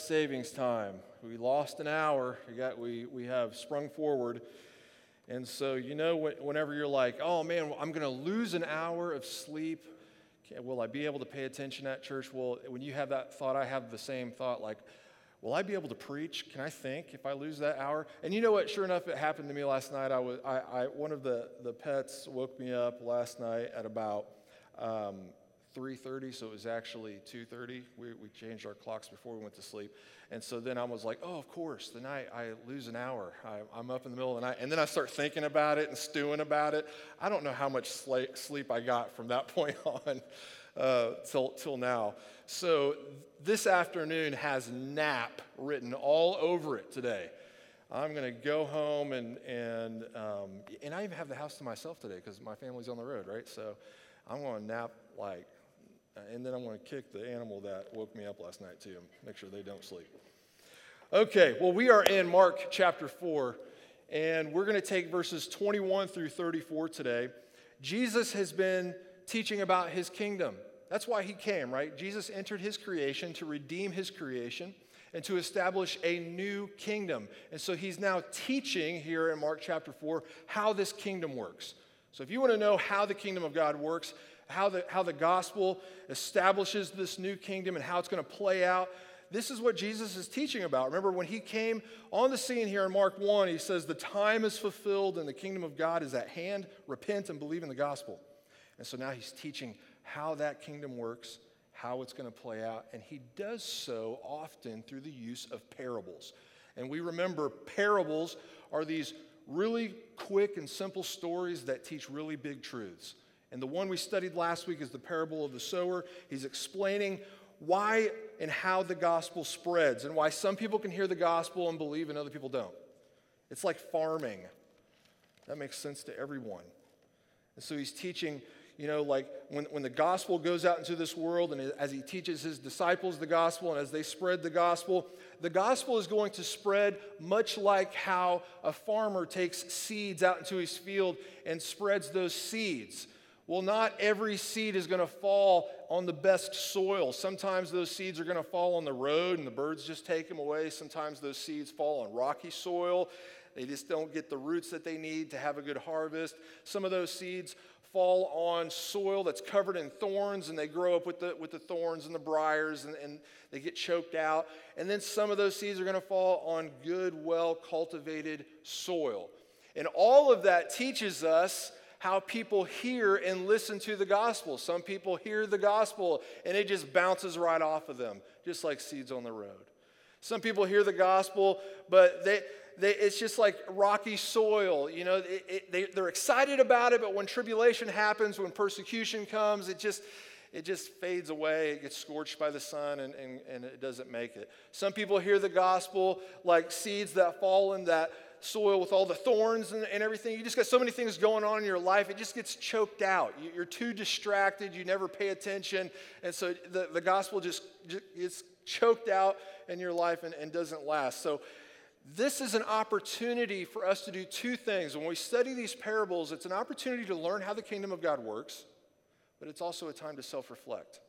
savings time. We lost an hour. We, got, we, we have sprung forward. And so, you know, whenever you're like, oh man, I'm going to lose an hour of sleep, will I be able to pay attention at church? Well, when you have that thought, I have the same thought like, will I be able to preach? Can I think if I lose that hour? And you know what? Sure enough, it happened to me last night. I was, I, I one of the, the pets woke me up last night at about um, 3.30 so it was actually 2.30 we, we changed our clocks before we went to sleep. And so then i was like oh of course the night I lose an hour. I, am up in the middle of the night. And then i start thinking about it and stewing about it. I don't know how much sleep i got from that point on uh, till, till now. So this afternoon has nap written all over it today. I'm going to go home and, and, um, and i even have the house to myself today because my family's on the road right? So i'm going to nap like Uh, and then I'm going to kick the animal that woke me up last night, and make sure they don't sleep. Okay, well, we are in Mark chapter 4, and we're going to take verses 21 through 34 today. Jesus has been teaching about his kingdom. That's why he came, right? Jesus entered his creation to redeem his creation and to establish a new kingdom. And so he's now teaching here in Mark chapter 4 how this kingdom works. So if you want to know how the kingdom of God works, how the, how the gospel establishes this new kingdom and how it's going to play out. This is what Jesus is teaching about. Remember, when he came on the scene here in Mark 1, he says, The time is fulfilled and the kingdom of God is at hand. Repent and believe in the gospel. And so now he's teaching how that kingdom works, how it's going to play out. And he does so often through the use of parables. And we remember parables are these really quick and simple stories that teach really big truths. And the one we studied last week is the parable of the sower. He's explaining why and how the gospel spreads and why some people can hear the gospel and believe and other people don't. It's like farming. That makes sense to everyone. And so he's teaching, you know, like when, when the gospel goes out into this world and as he teaches his disciples the gospel and as they spread the gospel, the gospel is going to spread much like how a farmer takes seeds out into his field and spreads those seeds. Well, not every seed is going to fall on the best soil. Sometimes those seeds are going to fall on the road and the birds just take them away. Sometimes those seeds fall on rocky soil. They just don't get the roots that they need to have a good harvest. Some of those seeds fall on soil that's covered in thorns and they grow up with the, with the thorns and the briars and, and they get choked out. And then some of those seeds are going to fall on good, well cultivated soil. And all of that teaches us how people hear and listen to the gospel. Some people hear the gospel and it just bounces right off of them, just like seeds on the road. Some people hear the gospel, but they, they, it's just like rocky soil. You know, it, it, they, they're excited about it, but when tribulation happens, when persecution comes, it just, it just fades away. It gets scorched by the sun and, and, and it doesn't make it. Some people hear the gospel like seeds that fall in that soil with all the thorns and, and, everything. You just got so many things going on in your life, it just gets choked out. You, are too distracted, you never pay attention. And so the, the gospel just, just gets choked out in your life and, and doesn't last. So this is an opportunity for us to do two things. When we study these parables, it's an opportunity to learn how the kingdom of God works, but it's also a time to self reflect.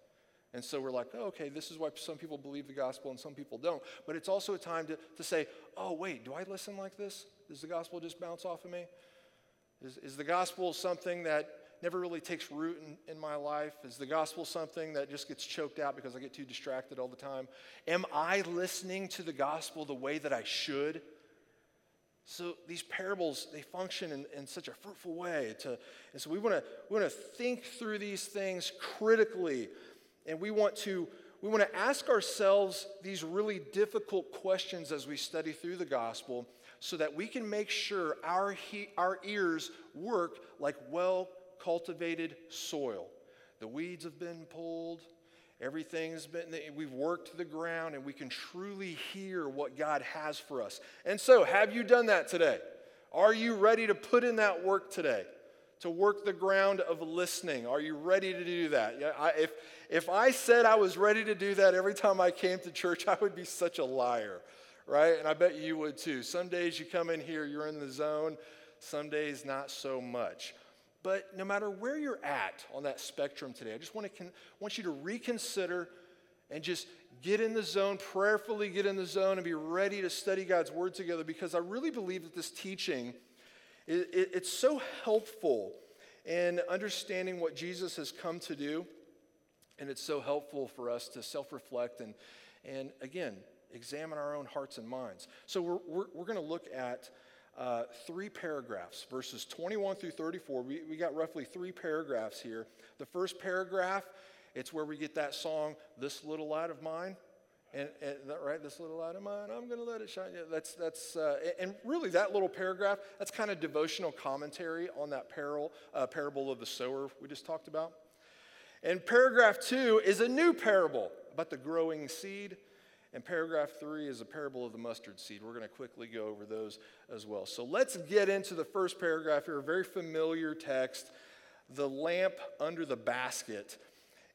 And so we're like, oh, okay, this is why some people believe the gospel and some people don't. But it's also a time to, to say, oh, wait, do I listen like this? Does the gospel just bounce off of me? Is, is the gospel something that never really takes root in, in my life? Is the gospel something that just gets choked out because I get too distracted all the time? Am I listening to the gospel the way that I should? So these parables, they function in, in such a fruitful way. To, and so we want to we want to think through these things critically and we want to we want to ask ourselves these really difficult questions as we study through the gospel so that we can make sure our, he, our ears work like well cultivated soil. The weeds have been pulled, everything's been, we've worked the ground, and we can truly hear what God has for us. And so, have you done that today? Are you ready to put in that work today? To work the ground of listening. Are you ready to do that? Yeah, I, if, if I said I was ready to do that every time I came to church, I would be such a liar, right? And I bet you would too. Some days you come in here, you're in the zone, some days not so much. But no matter where you're at on that spectrum today, I just want, to con- want you to reconsider and just get in the zone, prayerfully get in the zone, and be ready to study God's Word together because I really believe that this teaching, it, it, it's so helpful in understanding what Jesus has come to do. And it's so helpful for us to self reflect and, and, again, examine our own hearts and minds. So, we're, we're, we're going to look at uh, three paragraphs, verses 21 through 34. We, we got roughly three paragraphs here. The first paragraph, it's where we get that song, This Little Light of Mine. And, and right, this little light of mine, I'm going to let it shine. Yeah, that's, that's, uh, and really that little paragraph, that's kind of devotional commentary on that parable, uh, parable of the sower we just talked about. And paragraph two is a new parable about the growing seed. And paragraph three is a parable of the mustard seed. We're going to quickly go over those as well. So let's get into the first paragraph here, a very familiar text the lamp under the basket.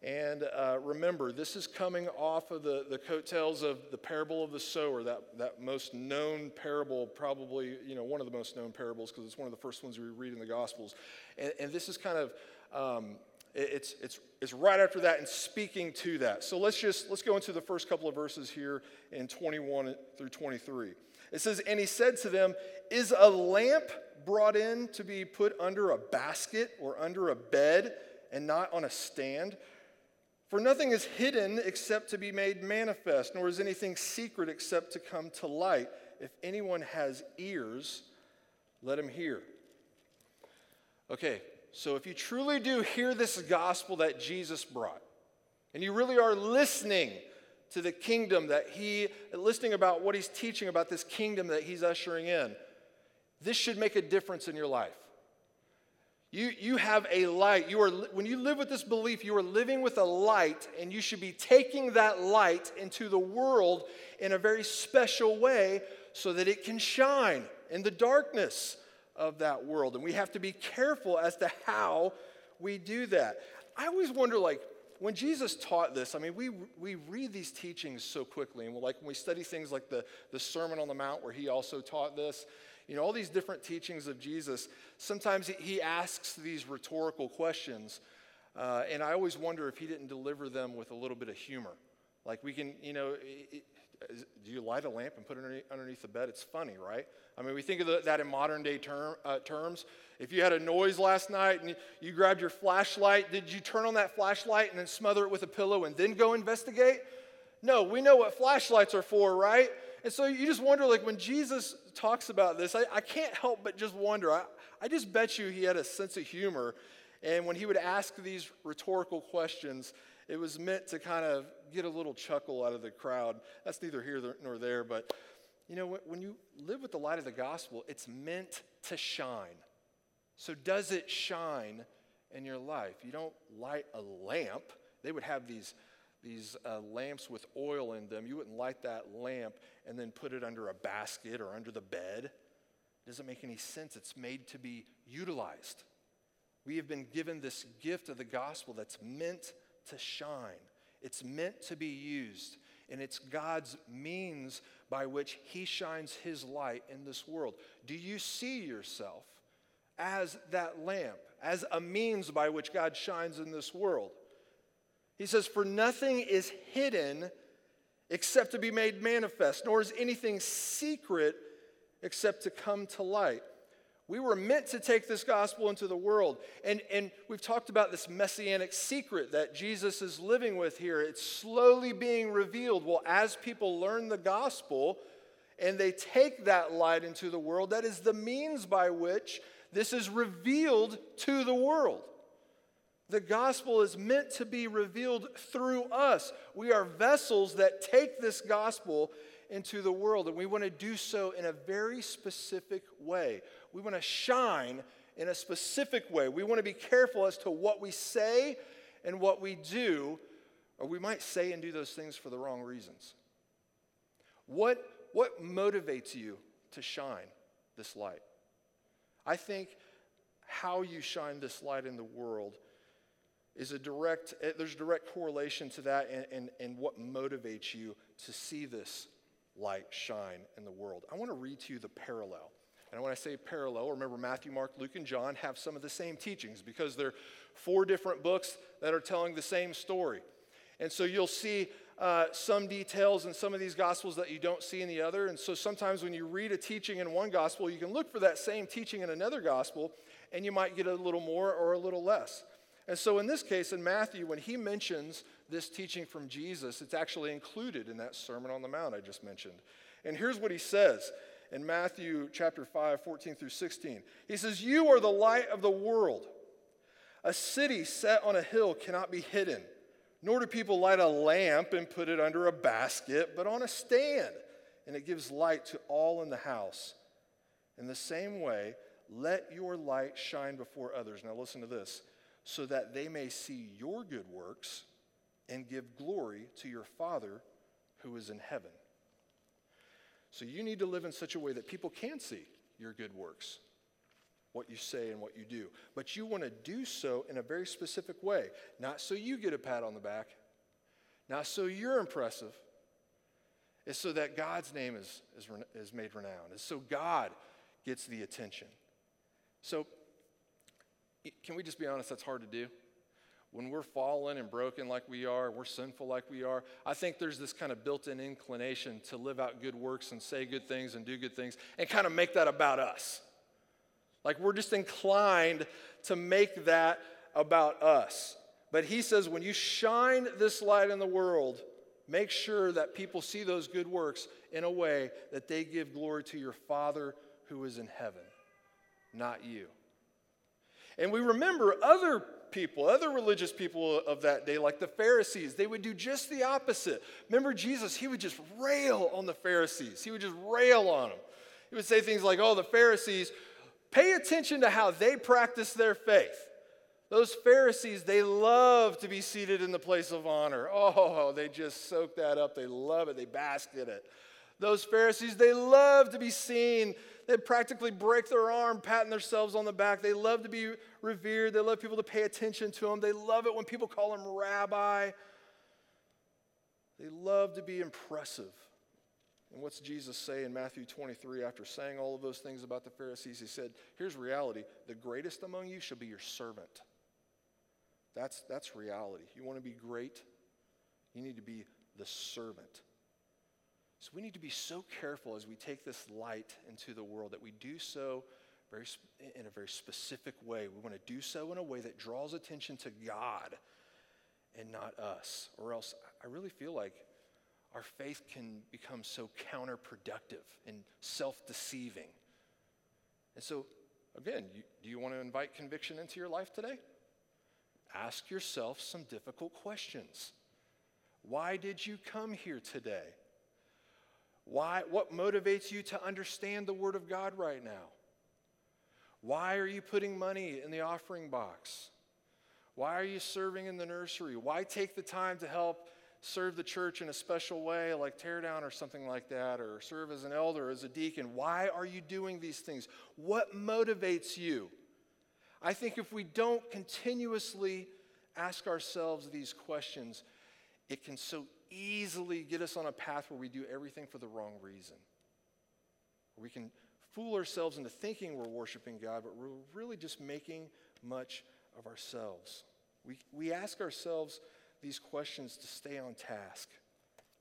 And uh, remember, this is coming off of the, the coattails of the parable of the sower, that, that most known parable, probably, you know, one of the most known parables, because it's one of the first ones we read in the Gospels. And, and this is kind of um, it's, it's, it's right after that and speaking to that. So let's just let's go into the first couple of verses here in 21 through 23. It says, And he said to them, Is a lamp brought in to be put under a basket or under a bed and not on a stand? For nothing is hidden except to be made manifest, nor is anything secret except to come to light. If anyone has ears, let him hear. Okay, so if you truly do hear this gospel that Jesus brought, and you really are listening to the kingdom that he, listening about what he's teaching about this kingdom that he's ushering in, this should make a difference in your life. You, you have a light. You are, when you live with this belief, you are living with a light, and you should be taking that light into the world in a very special way so that it can shine in the darkness of that world. And we have to be careful as to how we do that. I always wonder, like, when Jesus taught this, I mean, we, we read these teachings so quickly. And like when we study things like the, the Sermon on the Mount, where he also taught this, you know, all these different teachings of Jesus, sometimes he asks these rhetorical questions. Uh, and I always wonder if he didn't deliver them with a little bit of humor. Like we can, you know, it, do you light a lamp and put it underneath the bed? It's funny, right? I mean, we think of that in modern day term, uh, terms. If you had a noise last night and you grabbed your flashlight, did you turn on that flashlight and then smother it with a pillow and then go investigate? No, we know what flashlights are for, right? And so you just wonder, like, when Jesus talks about this, I, I can't help but just wonder. I, I just bet you he had a sense of humor. And when he would ask these rhetorical questions, it was meant to kind of get a little chuckle out of the crowd. That's neither here nor there, but you know, when you live with the light of the gospel, it's meant to shine. So, does it shine in your life? You don't light a lamp. They would have these, these uh, lamps with oil in them. You wouldn't light that lamp and then put it under a basket or under the bed. It doesn't make any sense. It's made to be utilized. We have been given this gift of the gospel that's meant to shine, it's meant to be used. And it's God's means by which He shines His light in this world. Do you see yourself as that lamp, as a means by which God shines in this world? He says, For nothing is hidden except to be made manifest, nor is anything secret except to come to light. We were meant to take this gospel into the world. And, and we've talked about this messianic secret that Jesus is living with here. It's slowly being revealed. Well, as people learn the gospel and they take that light into the world, that is the means by which this is revealed to the world. The gospel is meant to be revealed through us. We are vessels that take this gospel into the world, and we want to do so in a very specific way. We want to shine in a specific way. We want to be careful as to what we say and what we do, or we might say and do those things for the wrong reasons. What, what motivates you to shine this light? I think how you shine this light in the world is a direct, eh, there's direct correlation to that and, and, and what motivates you to see this light shine in the world. I want to read to you the parallel And when I say parallel, remember Matthew, Mark, Luke, and John have some of the same teachings because they're four different books that are telling the same story. And so you'll see uh, some details in some of these gospels that you don't see in the other. And so sometimes when you read a teaching in one gospel, you can look for that same teaching in another gospel, and you might get a little more or a little less. And so in this case, in Matthew, when he mentions this teaching from Jesus, it's actually included in that Sermon on the Mount I just mentioned. And here's what he says in Matthew chapter 5, 14 through 16. He says, You are the light of the world. A city set on a hill cannot be hidden. Nor do people light a lamp and put it under a basket, but on a stand, and it gives light to all in the house. In the same way, let your light shine before others. Now, listen to this so that they may see your good works and give glory to your Father who is in heaven. So, you need to live in such a way that people can see your good works what you say and what you do. But you want to do so in a very specific way, not so you get a pat on the back, not so you're impressive. It's so that God's name is, is, is made renowned. It's so God gets the attention. So, can we just be honest? That's hard to do. When we're fallen and broken like we are, we're sinful like we are, I think there's this kind of built in inclination to live out good works and say good things and do good things and kind of make that about us. Like we're just inclined to make that about us. But he says, when you shine this light in the world, make sure that people see those good works in a way that they give glory to your Father who is in heaven, not you. And we remember other people, other religious people of that day, like the Pharisees, they would do just the opposite. Remember Jesus, he would just rail on the Pharisees, he would just rail on them. He would say things like, oh, the Pharisees Pay attention to how they practice their faith. Those Pharisees, they love to be seated in the place of honor. Oh, they just soak that up. They love it. They bask in it. Those Pharisees, they love to be seen. They practically break their arm, patting themselves on the back. They love to be revered. They love people to pay attention to them. They love it when people call them rabbi. They love to be impressive. And what's Jesus say in Matthew 23 after saying all of those things about the Pharisees? He said, Here's reality the greatest among you shall be your servant. That's, that's reality. You want to be great? You need to be the servant. So we need to be so careful as we take this light into the world that we do so very, in a very specific way. We want to do so in a way that draws attention to God and not us. Or else I really feel like our faith can become so counterproductive and self deceiving. And so, again, you, do you want to invite conviction into your life today? Ask yourself some difficult questions. Why did you come here today? Why, what motivates you to understand the Word of God right now? Why are you putting money in the offering box? Why are you serving in the nursery? Why take the time to help serve the church in a special way, like tear down or something like that, or serve as an elder, as a deacon? Why are you doing these things? What motivates you? I think if we don't continuously ask ourselves these questions, it can so easily get us on a path where we do everything for the wrong reason. We can fool ourselves into thinking we're worshiping God, but we're really just making much of ourselves. We, we ask ourselves these questions to stay on task.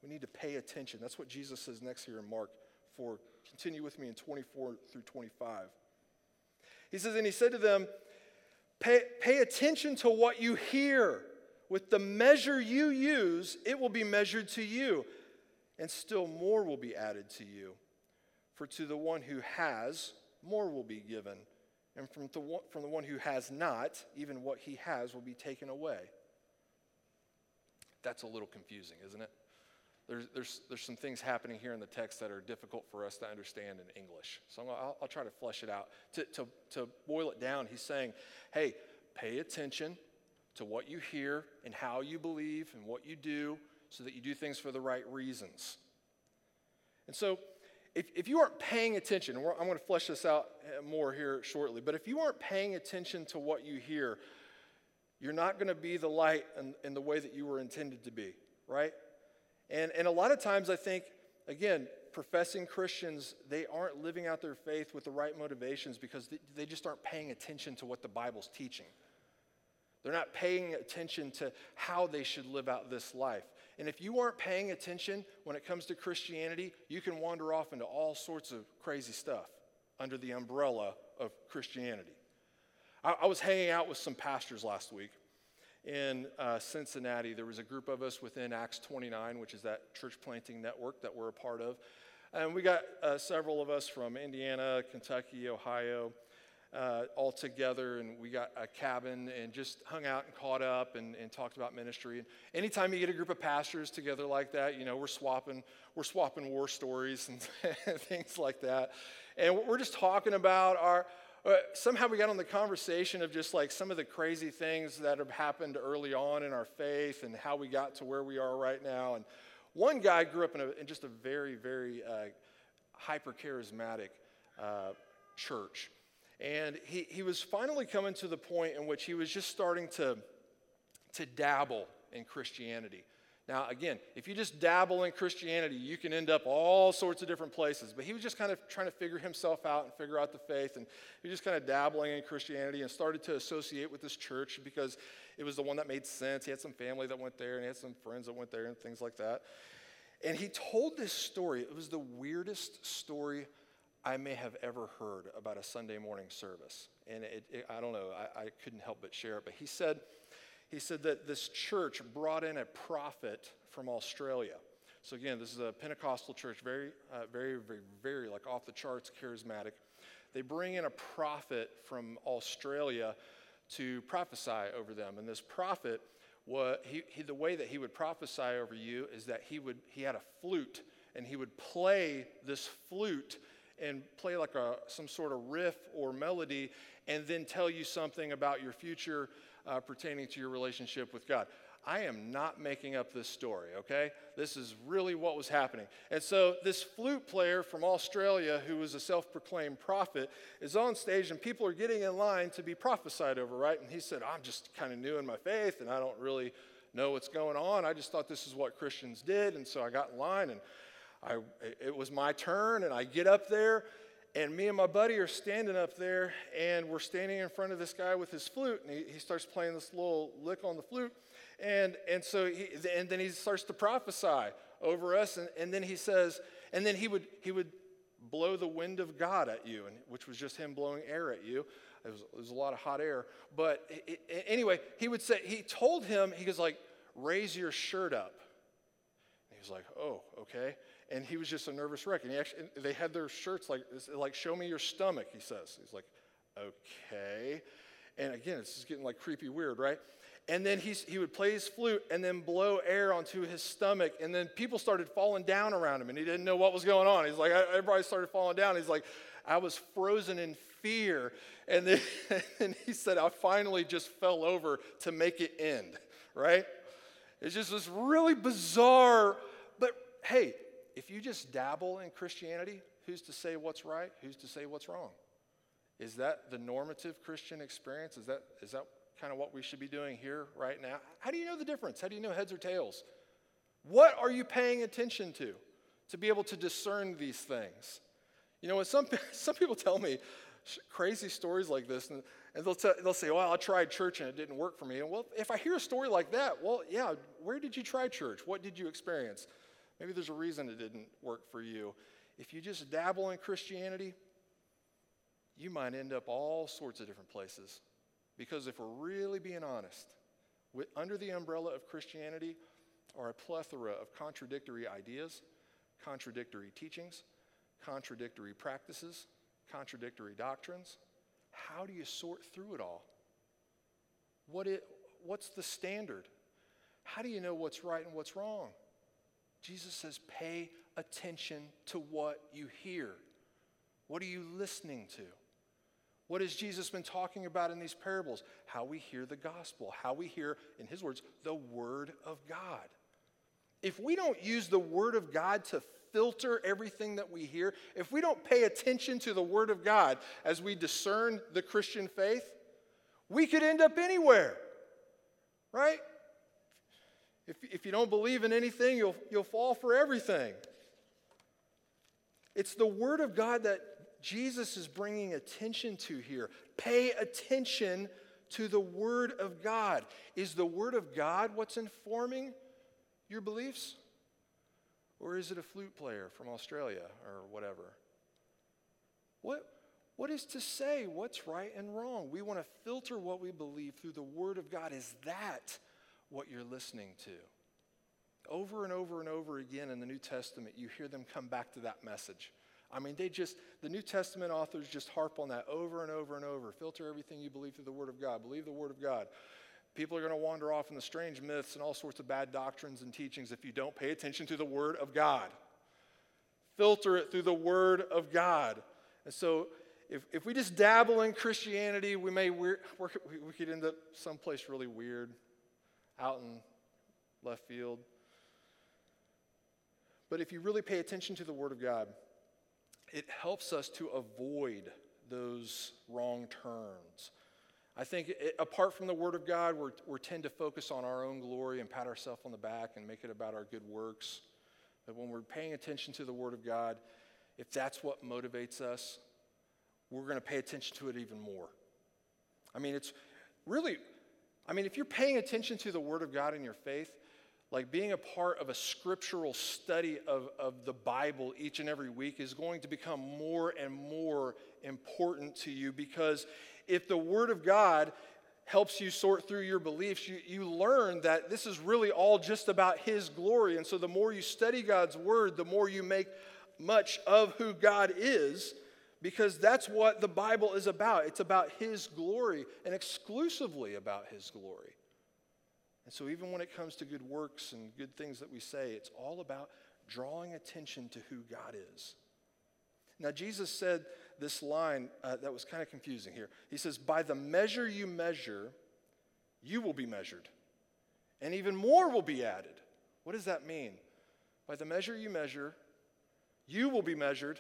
We need to pay attention. That's what Jesus says next here in Mark 4. Continue with me in 24 through 25. He says, And he said to them, Pay, pay attention to what you hear. With the measure you use, it will be measured to you, and still more will be added to you. For to the one who has, more will be given, and from the, one, from the one who has not, even what he has will be taken away that's a little confusing, isn't it? There's, there's, there's some things happening here in the text that are difficult for us to understand in English. So I'll, I'll try to flesh it out. To, to, to boil it down, he's saying, hey, pay attention to what you hear and how you believe and what you do so that you do things for the right reasons. And so, if, if you aren't paying attention, I'm going to flesh this out uh, more here shortly, but if you aren't paying attention to what you hear, you're not going to be the light in, in, the way that you were intended to be, right? And, and a lot of times I think, again, professing Christians, they aren't living out their faith with the right motivations because they just aren't paying attention to what the Bible's teaching. They're not paying attention to how they should live out this life. And if you aren't paying attention when it comes to Christianity, you can wander off into all sorts of crazy stuff under the umbrella of Christianity. I, I was hanging out with some pastors last week in uh, Cincinnati. There was a group of us within Acts 29, which is that church planting network that we're a part of. And we got uh, several of us from Indiana, Kentucky, Ohio, uh, all together, and we got a cabin and just hung out and caught up and, and talked about ministry. And anytime you get a group of pastors together like that, you know, we're swapping, we're swapping war stories and things like that. And we're just talking about our, uh, somehow we got on the conversation of just like some of the crazy things that have happened early on in our faith and how we got to where we are right now. And one guy grew up in, a, in just a very, very uh, hyper charismatic uh, church. And he, he was finally coming to the point in which he was just starting to, to dabble in Christianity. Now, again, if you just dabble in Christianity, you can end up all sorts of different places. But he was just kind of trying to figure himself out and figure out the faith. And he was just kind of dabbling in Christianity and started to associate with this church because it was the one that made sense. He had some family that went there and he had some friends that went there and things like that. And he told this story. It was the weirdest story I may have ever heard about a Sunday morning service. And it, it, I don't know, I, I couldn't help but share it. But he said, he said that this church brought in a prophet from Australia. So again, this is a Pentecostal church, very, uh, very, very, very like off the charts, charismatic. They bring in a prophet from Australia to prophesy over them, and this prophet, what he, he, the way that he would prophesy over you is that he would he had a flute, and he would play this flute and play like a some sort of riff or melody, and then tell you something about your future uh, pertaining to your relationship with God. I am not making up this story, okay? This is really what was happening. And so, this flute player from Australia, who was a self proclaimed prophet, is on stage and people are getting in line to be prophesied over, right? And he said, I'm just kind of new in my faith and I don't really know what's going on. I just thought this is what Christians did. And so, I got in line and I, it was my turn, and I get up there and me and my buddy are standing up there, and we're standing in front of this guy with his flute, and he, he starts playing this little lick on the flute. And, and so he, and then he starts to prophesy over us, and, and then he says, and then he would, he would blow the wind of God at you, and, which was just him blowing air at you. It was, it was a lot of hot air. But it, it, anyway, he would say, he told him, he goes like, raise your shirt up. And he was like, oh, okay and he was just a nervous wreck. And he actually, they had their shirts like, like, show me your stomach, he says. He's like, okay. And again, it's just getting like creepy weird, right? And then he's, he would play his flute and then blow air onto his stomach. And then people started falling down around him and he didn't know what was going on. He's like, everybody started falling down. He's like, I was frozen in fear. And then and he said, I finally just fell over to make it end, right? It's just this really bizarre, but hey, if you just dabble in Christianity, who's to say what's right? Who's to say what's wrong? Is that the normative Christian experience? Is that, is that kind of what we should be doing here right now? How do you know the difference? How do you know heads or tails? What are you paying attention to to be able to discern these things? You know, when some, some people tell me crazy stories like this, and, and they'll, they'll say, Well, I tried church and it didn't work for me. And well, if I hear a story like that, well, yeah, where did you try church? What did you experience? Maybe there's a reason it didn't work for you. If you just dabble in Christianity, you might end up all sorts of different places. Because if we're really being honest, with, under the umbrella of Christianity are a plethora of contradictory ideas, contradictory teachings, contradictory practices, contradictory doctrines. How do you sort through it all? What it, what's the standard? How do you know what's right and what's wrong? Jesus says, pay attention to what you hear. What are you listening to? What has Jesus been talking about in these parables? How we hear the gospel, how we hear, in his words, the word of God. If we don't use the word of God to filter everything that we hear, if we don't pay attention to the word of God as we discern the Christian faith, we could end up anywhere, right? If, if you don't believe in anything, you'll, you'll fall for everything. It's the Word of God that Jesus is bringing attention to here. Pay attention to the Word of God. Is the Word of God what's informing your beliefs? Or is it a flute player from Australia or whatever? What, what is to say what's right and wrong? We want to filter what we believe through the Word of God. Is that what you're listening to? Over and over and over again in the New Testament, you hear them come back to that message. I mean, they just, the New Testament authors just harp on that over and over and over. Filter everything you believe through the Word of God. Believe the Word of God. People are going to wander off in the strange myths and all sorts of bad doctrines and teachings if you don't pay attention to the Word of God. Filter it through the Word of God. And so, if, if we just dabble in Christianity, we may we we could end up someplace really weird, out in left field. But if you really pay attention to the Word of God, it helps us to avoid those wrong turns. I think it, apart from the Word of God, we we tend to focus on our own glory and pat ourselves on the back and make it about our good works. But when we're paying attention to the Word of God, if that's what motivates us, we're going to pay attention to it even more. I mean, it's really, I mean, if you're paying attention to the Word of God in your faith, like being a part of a scriptural study of, of the Bible each and every week is going to become more and more important to you because if the Word of God helps you sort through your beliefs, you, you learn that this is really all just about His glory. And so the more you study God's Word, the more you make much of who God is because that's what the Bible is about. It's about His glory and exclusively about His glory. And so, even when it comes to good works and good things that we say, it's all about drawing attention to who God is. Now, Jesus said this line uh, that was kind of confusing here. He says, By the measure you measure, you will be measured, and even more will be added. What does that mean? By the measure you measure, you will be measured,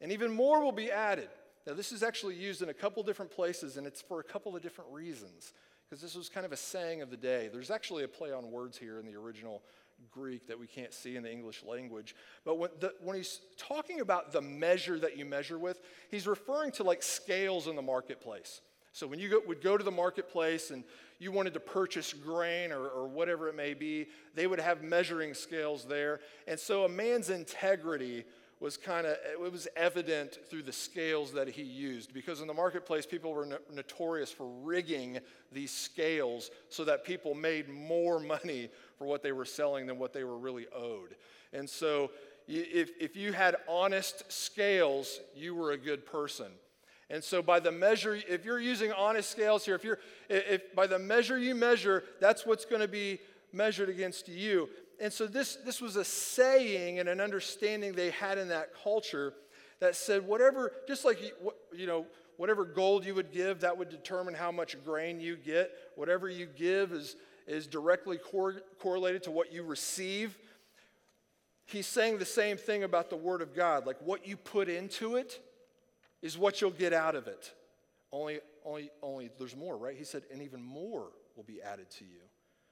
and even more will be added. Now, this is actually used in a couple different places, and it's for a couple of different reasons because this was kind of a saying of the day. There's actually a play on words here in the original Greek that we can't see in the English language. But when, the, when, he's talking about the measure that you measure with, he's referring to like scales in the marketplace. So when you go, would go to the marketplace and you wanted to purchase grain or, or whatever it may be, they would have measuring scales there. And so a man's integrity was kind of it was evident through the scales that he used because in the marketplace people were no- notorious for rigging these scales so that people made more money for what they were selling than what they were really owed. And so if, if you had honest scales you were a good person. And so by the measure if you're using honest scales here if you're if by the measure you measure that's what's going to be measured against you and so this, this was a saying and an understanding they had in that culture that said whatever, just like, you know, whatever gold you would give, that would determine how much grain you get. Whatever you give is, is directly cor- correlated to what you receive. He's saying the same thing about the Word of God. Like what you put into it is what you'll get out of it. Only, only, only there's more, right? He said, and even more will be added to you.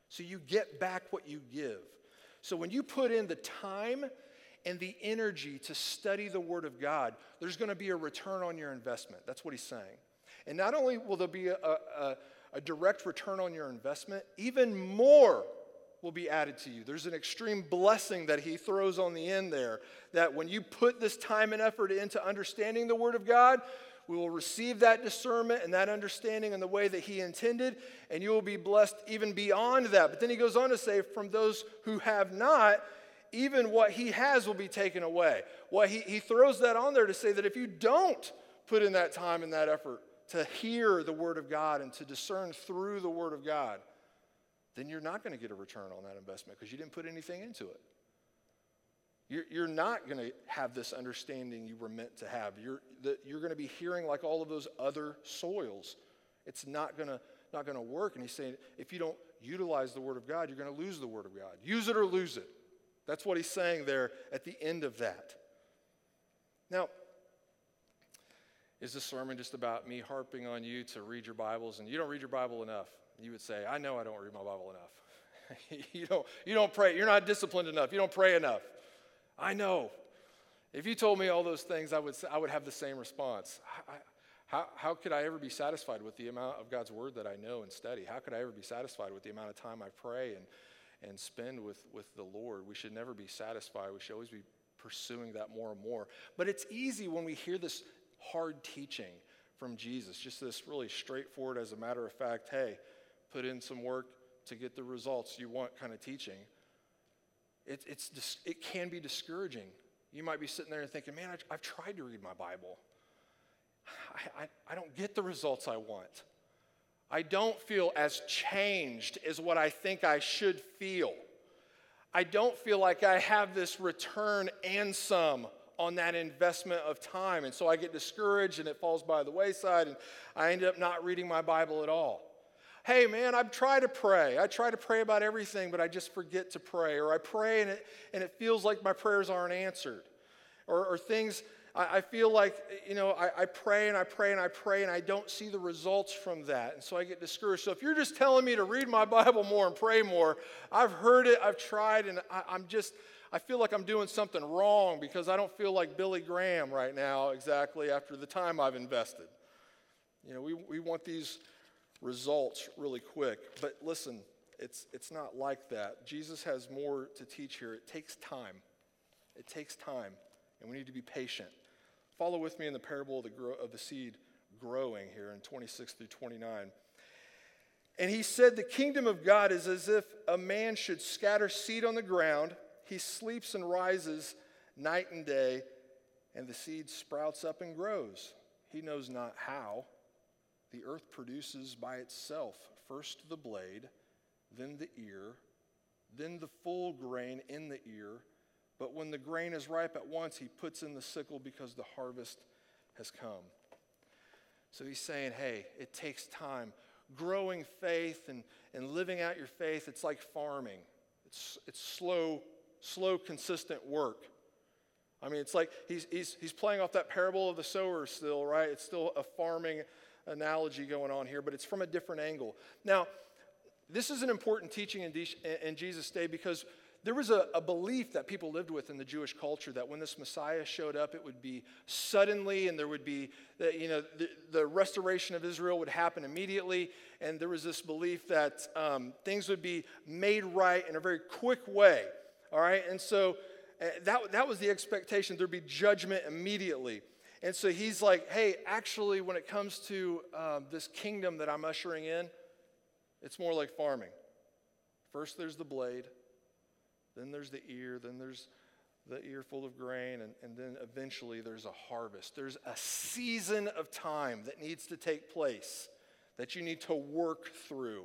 So you get back what you give. So when you put in the time and the energy to study the Word of God, there's going to be a return on your investment. That's what he's saying. And not only will there be a, a, a direct return on your investment, even more will be added to you. There's an extreme blessing that he throws on the end there that when you put this time and effort into understanding the Word of God, we will receive that discernment and that understanding in the way that He intended, and you will be blessed even beyond that. But then He goes on to say, from those who have not, even what He has will be taken away. Well, he, he throws that on there to say that if you don't put in that time and that effort to hear the Word of God and to discern through the Word of God, then you're not going to get a return on that investment because you didn't put anything into it. You're, you're not going to have this understanding you were meant to have. You're, you're going to be hearing like all of those other soils. It's not going to not going to work. And he's saying, if you don't utilize the Word of God, you're going to lose the Word of God. Use it or lose it. That's what he's saying there at the end of that. Now, is this sermon just about me harping on you to read your Bibles and you don't read your Bible enough? You would say, I know I don't read my Bible enough. you, don't, you don't pray. You're not disciplined enough. You don't pray enough. I know. If you told me all those things, I would, I would have the same response. I, how, how could I ever be satisfied with the amount of God's word that I know and study? How could I ever be satisfied with the amount of time I pray and, and spend with, with the Lord? We should never be satisfied. We should always be pursuing that more and more. But it's easy when we hear this hard teaching from Jesus, just this really straightforward, as a matter of fact, hey, put in some work to get the results you want kind of teaching. It, it's, it can be discouraging. You might be sitting there and thinking, man, I, I've tried to read my Bible. I, I, I don't get the results I want. I don't feel as changed as what I think I should feel. I don't feel like I have this return and some on that investment of time. And so I get discouraged and it falls by the wayside and I end up not reading my Bible at all. Hey, man, I try to pray. I try to pray about everything, but I just forget to pray. Or I pray and it, and it feels like my prayers aren't answered. Or, or things I, I feel like, you know, I, I pray and I pray and I pray and I don't see the results from that. And so I get discouraged. So if you're just telling me to read my Bible more and pray more, I've heard it, I've tried, and I, I'm just, I feel like I'm doing something wrong because I don't feel like Billy Graham right now exactly after the time I've invested. You know, we, we want these results really quick. But listen, it's, it's not like that. Jesus has more to teach here. It takes time. It takes time, and we need to be patient. Follow with me in the parable of the, of the seed growing here in 26 through 29. And he said, The kingdom of God is as if a man should scatter seed on the ground. He sleeps and rises night and day, and the seed sprouts up and grows. He knows not how. The earth produces by itself first the blade, then the ear, then the full grain in the ear. But when the grain is ripe at once, he puts in the sickle because the harvest has come. So he's saying, hey, it takes time. Growing faith and, and living out your faith, it's like farming. It's, it's slow, slow, consistent work. I mean, it's like he's, he's, he's playing off that parable of the sower still, right? It's still a farming analogy going on here, but it's from a different angle. Now, this is an important teaching in, De- in Jesus' day because there was a, a, belief that people lived with in the Jewish culture that when this Messiah showed up, it would be suddenly, and there would be, the, you know, the, the restoration of Israel would happen immediately. And there was this belief that um, things would be made right in a very quick way. All right, and so uh, that, that was the expectation. There'd be judgment immediately. And so he's like, hey, actually, when it comes to um, this kingdom that I'm ushering in, it's more like farming. First, there's the blade then there's the ear, then there's the ear full of grain, and, and then eventually there's a harvest. There's a season of time that needs to take place that you need to work through,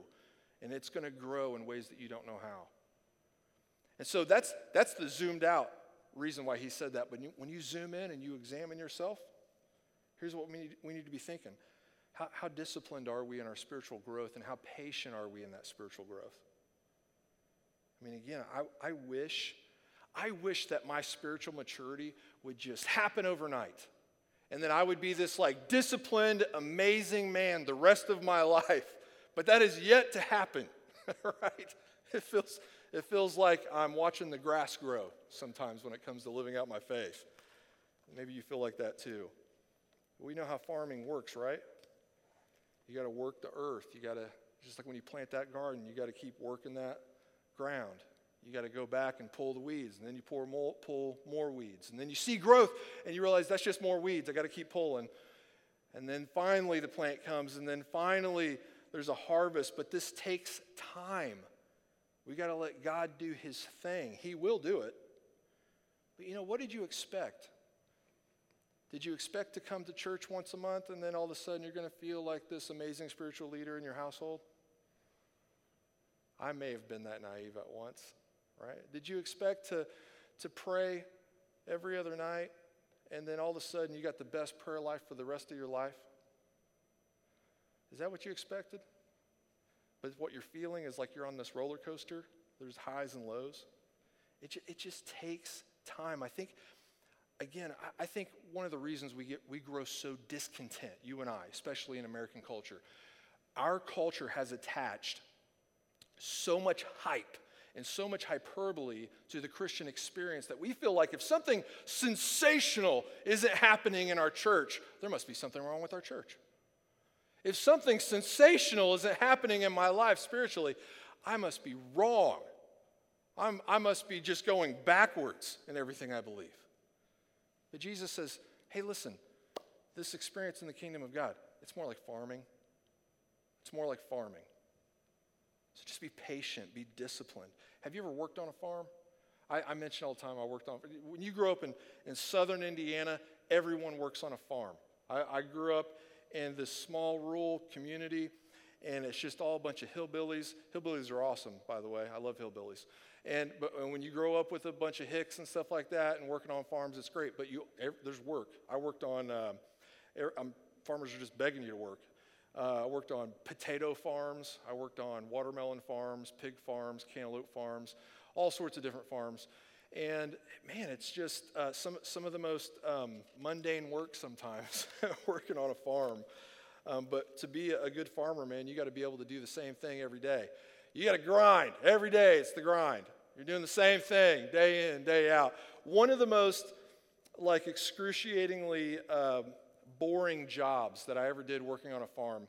and it's going to grow in ways that you don't know how. And so that's, that's the zoomed out reason why he said that. But when you, when you zoom in and you examine yourself, here's what we need, we need to be thinking how, how disciplined are we in our spiritual growth, and how patient are we in that spiritual growth? I mean, again, I, I wish, I wish that my spiritual maturity would just happen overnight. And then I would be this like disciplined, amazing man the rest of my life. But that is yet to happen, right? It feels, it feels like I'm watching the grass grow sometimes when it comes to living out my faith. Maybe you feel like that too. We know how farming works, right? You got to work the earth. You got to, just like when you plant that garden, you got to keep working that ground. You got to go back and pull the weeds, and then you pour more, pull more weeds. And then you see growth, and you realize that's just more weeds. I got to keep pulling. And then finally the plant comes, and then finally there's a harvest, but this takes time. We got to let God do his thing. He will do it. But you know, what did you expect? Did you expect to come to church once a month and then all of a sudden you're going to feel like this amazing spiritual leader in your household? I may have been that naive at once, right? Did you expect to, to pray every other night and then all of a sudden you got the best prayer life for the rest of your life? Is that what you expected? But what you're feeling is like you're on this roller coaster, there's highs and lows. It, it just takes time. I think, again, I, I think one of the reasons we, get, we grow so discontent, you and I, especially in American culture, our culture has attached so much hype and so much hyperbole to the Christian experience that we feel like if something sensational isn't happening in our church, there must be something wrong with our church. If something sensational isn't happening in my life spiritually, I must be wrong. I'm, I must be just going backwards in everything I believe. But Jesus says, hey, listen, this experience in the kingdom of God, it's more like farming. It's more like farming. So just be patient, be disciplined. Have you ever worked on a farm? I, I mention all the time I worked on. When you grow up in, in southern Indiana, everyone works on a farm. I, I grew up in this small rural community, and it's just all a bunch of hillbillies. Hillbillies are awesome, by the way. I love hillbillies. And but when you grow up with a bunch of hicks and stuff like that, and working on farms, it's great. But you, there's work. I worked on. Uh, farmers are just begging you to work. Uh, I worked on potato farms. I worked on watermelon farms, pig farms, cantaloupe farms, all sorts of different farms. And man, it's just uh, some, some of the most um, mundane work sometimes, working on a farm. Um, but to be a good farmer, man, you got to be able to do the same thing every day. You got to grind every day. It's the grind. You're doing the same thing day in, day out. One of the most like excruciatingly um, boring jobs that I ever did working on a farm.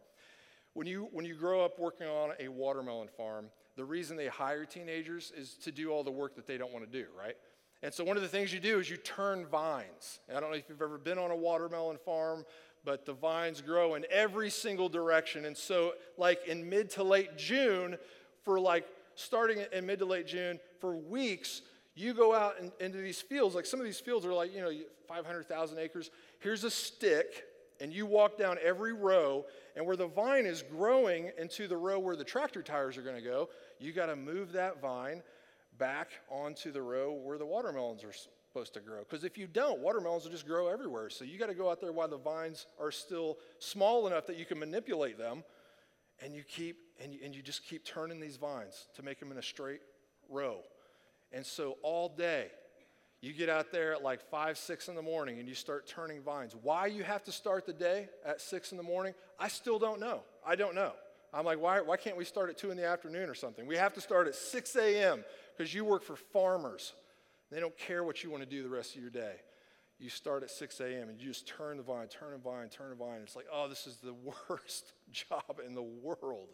When you, when you grow up working on a watermelon farm, the reason they hire teenagers is to do all the work that they don't want to do, right? And so one of the things you do is you turn vines. And I don't know if you've ever been on a watermelon farm, but the vines grow in every single direction. And so, like in mid to late June, for like starting in mid to late June, for weeks, you go out in, into these fields. Like some of these fields are like, you know, 500,000 acres. Here's a stick, and you walk down every row, and where the vine is growing into the row where the tractor tires are going to go, you got to move that vine back onto the row where the watermelons are supposed to grow. Because if you don't, watermelons will just grow everywhere. So you got to go out there while the vines are still small enough that you can manipulate them, and you keep and you, and you just keep turning these vines to make them in a straight row. And so all day, you get out there at like five, six in the morning and you start turning vines. Why you have to start the day at six in the morning, I still don't know. I don't know. I'm like, why, why can't we start at two in the afternoon or something? We have to start at 6 a.m. because you work for farmers. They don't care what you want to do the rest of your day. You start at 6 a.m. and you just turn the vine, turn the vine, turn the vine. It's like, oh, this is the worst job in the world.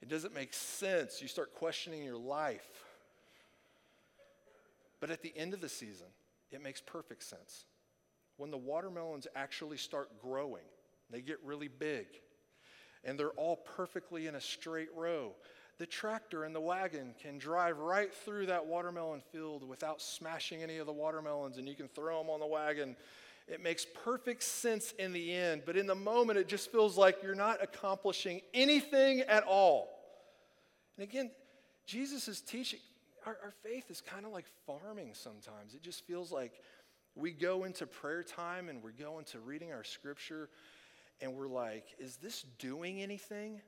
It doesn't make sense. You start questioning your life. But at the end of the season, it makes perfect sense. When the watermelons actually start growing, they get really big, and they're all perfectly in a straight row. The tractor and the wagon can drive right through that watermelon field without smashing any of the watermelons, and you can throw them on the wagon. It makes perfect sense in the end, but in the moment, it just feels like you're not accomplishing anything at all. And again, Jesus is teaching our, our faith is kind of like farming sometimes. It just feels like we go into prayer time and we go into reading our scripture and we're like, is this doing anything?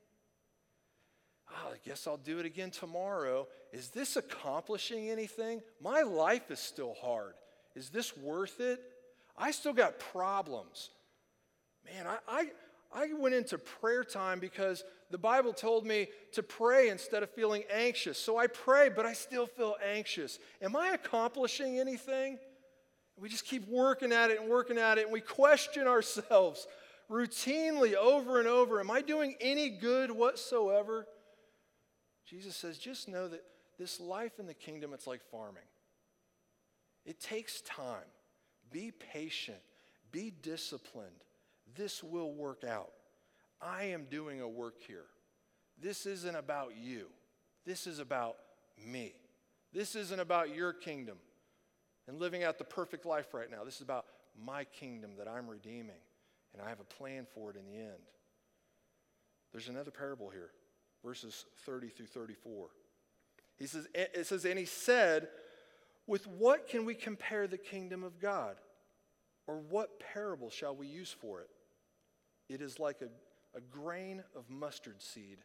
Oh, I guess I'll do it again tomorrow. Is this accomplishing anything? My life is still hard. Is this worth it? I still got problems. Man, I, I, I went into prayer time because the Bible told me to pray instead of feeling anxious. So I pray, but I still feel anxious. Am I accomplishing anything? We just keep working at it and working at it, and we question ourselves routinely over and over Am I doing any good whatsoever? Jesus says, just know that this life in the kingdom, it's like farming. It takes time. Be patient, be disciplined. This will work out. I am doing a work here. This isn't about you. This is about me. This isn't about your kingdom and living out the perfect life right now. This is about my kingdom that I'm redeeming, and I have a plan for it in the end. There's another parable here, verses 30 through 34. He says, it says, and he said, With what can we compare the kingdom of God? Or what parable shall we use for it? It is like a a grain of mustard seed,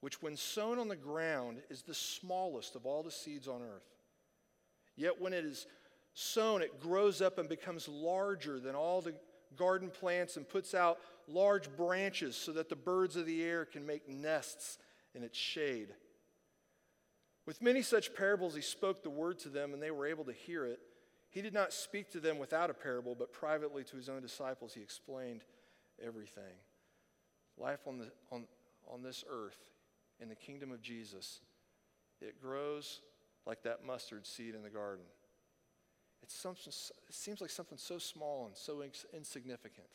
which when sown on the ground is the smallest of all the seeds on earth. Yet when it is sown, it grows up and becomes larger than all the garden plants and puts out large branches so that the birds of the air can make nests in its shade. With many such parables, he spoke the word to them, and they were able to hear it. He did not speak to them without a parable, but privately to his own disciples, he explained everything. Life on, the, on, on this earth, in the kingdom of Jesus, it grows like that mustard seed in the garden. It's something, it seems like something so small and so insignificant.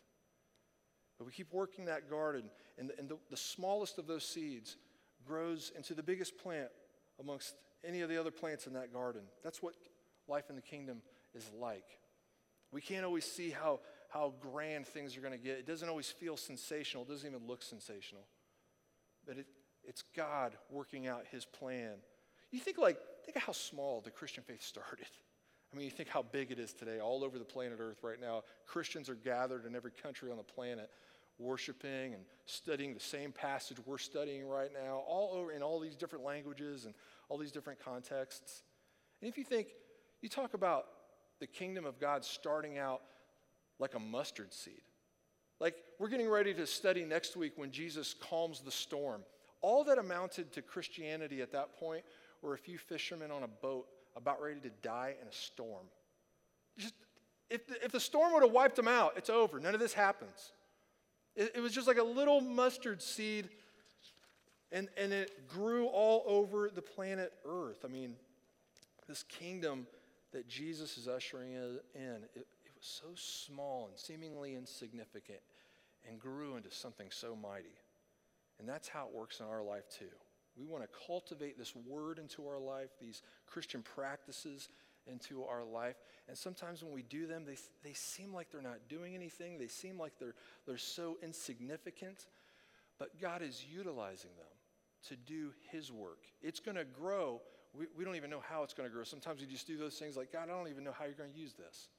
But we keep working that garden, and, and the, the smallest of those seeds grows into the biggest plant amongst any of the other plants in that garden. That's what life in the kingdom is like. We can't always see how, how grand things are going to get. It doesn't always feel sensational, it doesn't even look sensational. But it, it's God working out his plan. You think like, think of how small the Christian faith started. I mean, you think how big it is today, all over the planet Earth right now. Christians are gathered in every country on the planet, worshiping and studying the same passage we're studying right now, all over in all these different languages and all these different contexts. And if you think, you talk about the kingdom of God starting out like a mustard seed. Like we're getting ready to study next week when Jesus calms the storm. All that amounted to Christianity at that point were a few fishermen on a boat about ready to die in a storm. Just, if, the, if the storm would have wiped them out, it's over. None of this happens. It, it was just like a little mustard seed, and, and it grew all over the planet Earth. I mean, this kingdom that Jesus is ushering in, it, so small and seemingly insignificant and grew into something so mighty. And that's how it works in our life too. We want to cultivate this word into our life, these Christian practices into our life. And sometimes when we do them, they, they seem like they're not doing anything. They seem like they're, they're so insignificant. But God is utilizing them to do His work. It's going to grow. We, we don't even know how it's going to grow. Sometimes we just do those things like, God, I don't even know how you're going to use this.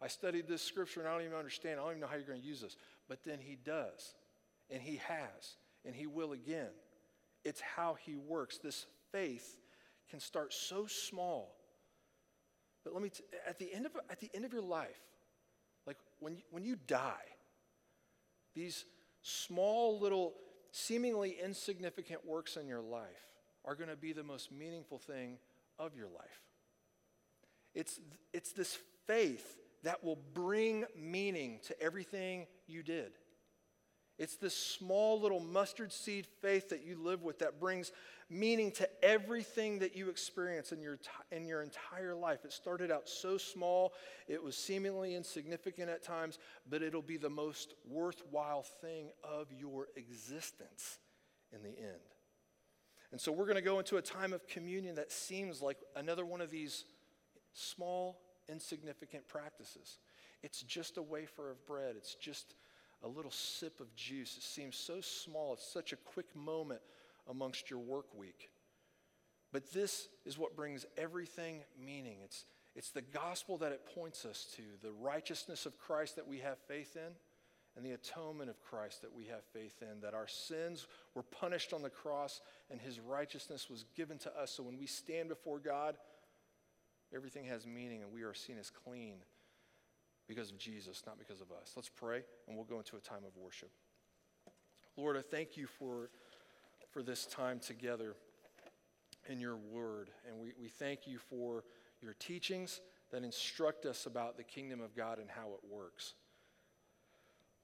I studied this scripture and I don't even understand. I don't even know how you're going to use this. But then He does, and He has, and He will again. It's how he works. This faith can start so small. But let me, t- at, the end of, at the end of your life, like when you, when you die, these small little, seemingly insignificant works in your life are going to be the most meaningful thing of your life. It's, it's this faith that will bring meaning to everything you did. It's this small little mustard seed faith that you live with that brings meaning to everything that you experience in your, in your entire life. It started out so small, it was seemingly insignificant at times, but it'll be the most worthwhile thing of your existence in the end. And so we're going to go into a time of communion that seems like another one of these small, insignificant practices. It's just a wafer of bread, it's just a little sip of juice. It seems so small, it's such a quick moment amongst your work week. But this is what brings everything meaning. It's, it's the gospel that it points us to, the righteousness of Christ that we have faith in, and the atonement of Christ that we have faith in, that our sins were punished on the cross and his righteousness was given to us. So when we stand before God, everything has meaning and we are seen as clean because of Jesus, not because of us. Let's pray and we'll go into a time of worship. Lord, I thank you for, for this time together in your word. And we, we thank you for your teachings that instruct us about the kingdom of God and how it works.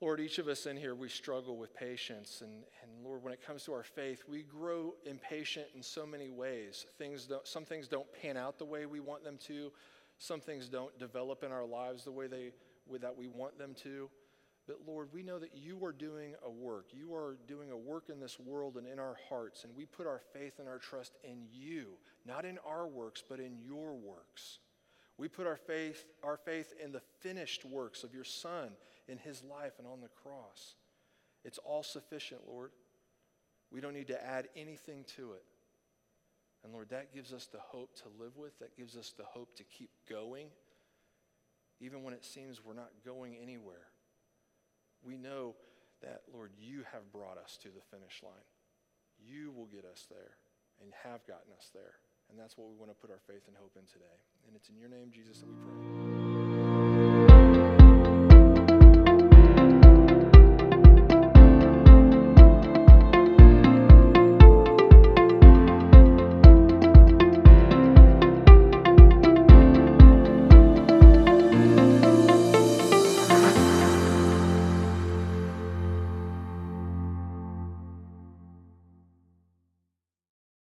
Lord, each of us in here, we struggle with patience. And, and Lord, when it comes to our faith, we grow impatient in so many ways. Things some things don't pan out the way we want them to. Some things don't develop in our lives the way they, that we want them to. But Lord, we know that you are doing a work. You are doing a work in this world and in our hearts. And we put our faith and our trust in you, not in our works, but in your works. We put our faith, our faith in the finished works of your Son in his life and on the cross. It's all sufficient, Lord. We don't need to add anything to it. And Lord, that gives us the hope to live with, that gives us the hope to keep going, even when it seems we're not going anywhere. We know that, Lord, you have brought us to the finish line. You will get us there and have gotten us there. And that's what we want to put our faith and hope in today. And it's in your name, Jesus, that we pray.